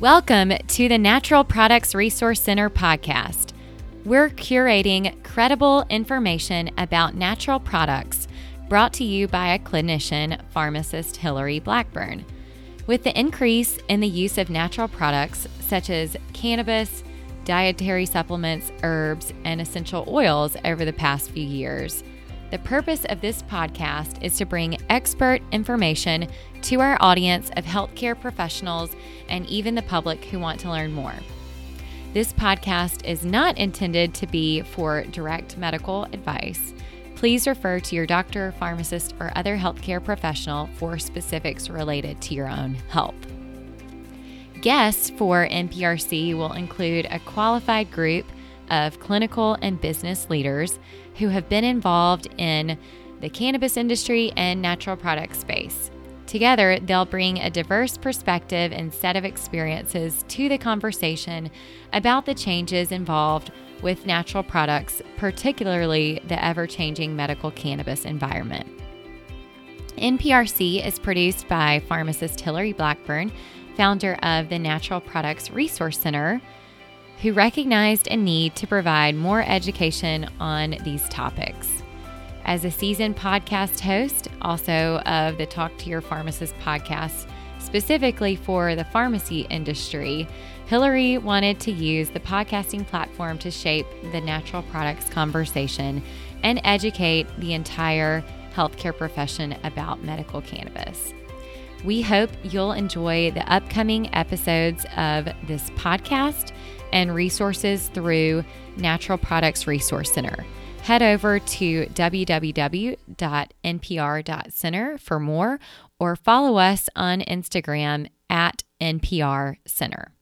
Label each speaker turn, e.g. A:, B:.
A: Welcome to the Natural Products Resource Center podcast. We're curating credible information about natural products brought to you by a clinician, pharmacist Hillary Blackburn. With the increase in the use of natural products such as cannabis, dietary supplements, herbs, and essential oils over the past few years, the purpose of this podcast is to bring expert information to our audience of healthcare professionals and even the public who want to learn more. This podcast is not intended to be for direct medical advice. Please refer to your doctor, pharmacist, or other healthcare professional for specifics related to your own health. Guests for NPRC will include a qualified group of clinical and business leaders who have been involved in the cannabis industry and natural product space. Together, they'll bring a diverse perspective and set of experiences to the conversation about the changes involved with natural products, particularly the ever changing medical cannabis environment. NPRC is produced by pharmacist Hillary Blackburn, founder of the Natural Products Resource Center, who recognized a need to provide more education on these topics. As a seasoned podcast host, also of the Talk to Your Pharmacist podcast, specifically for the pharmacy industry, Hillary wanted to use the podcasting platform to shape the natural products conversation and educate the entire healthcare profession about medical cannabis. We hope you'll enjoy the upcoming episodes of this podcast and resources through Natural Products Resource Center. Head over to www.npr.center for more or follow us on Instagram at NPR Center.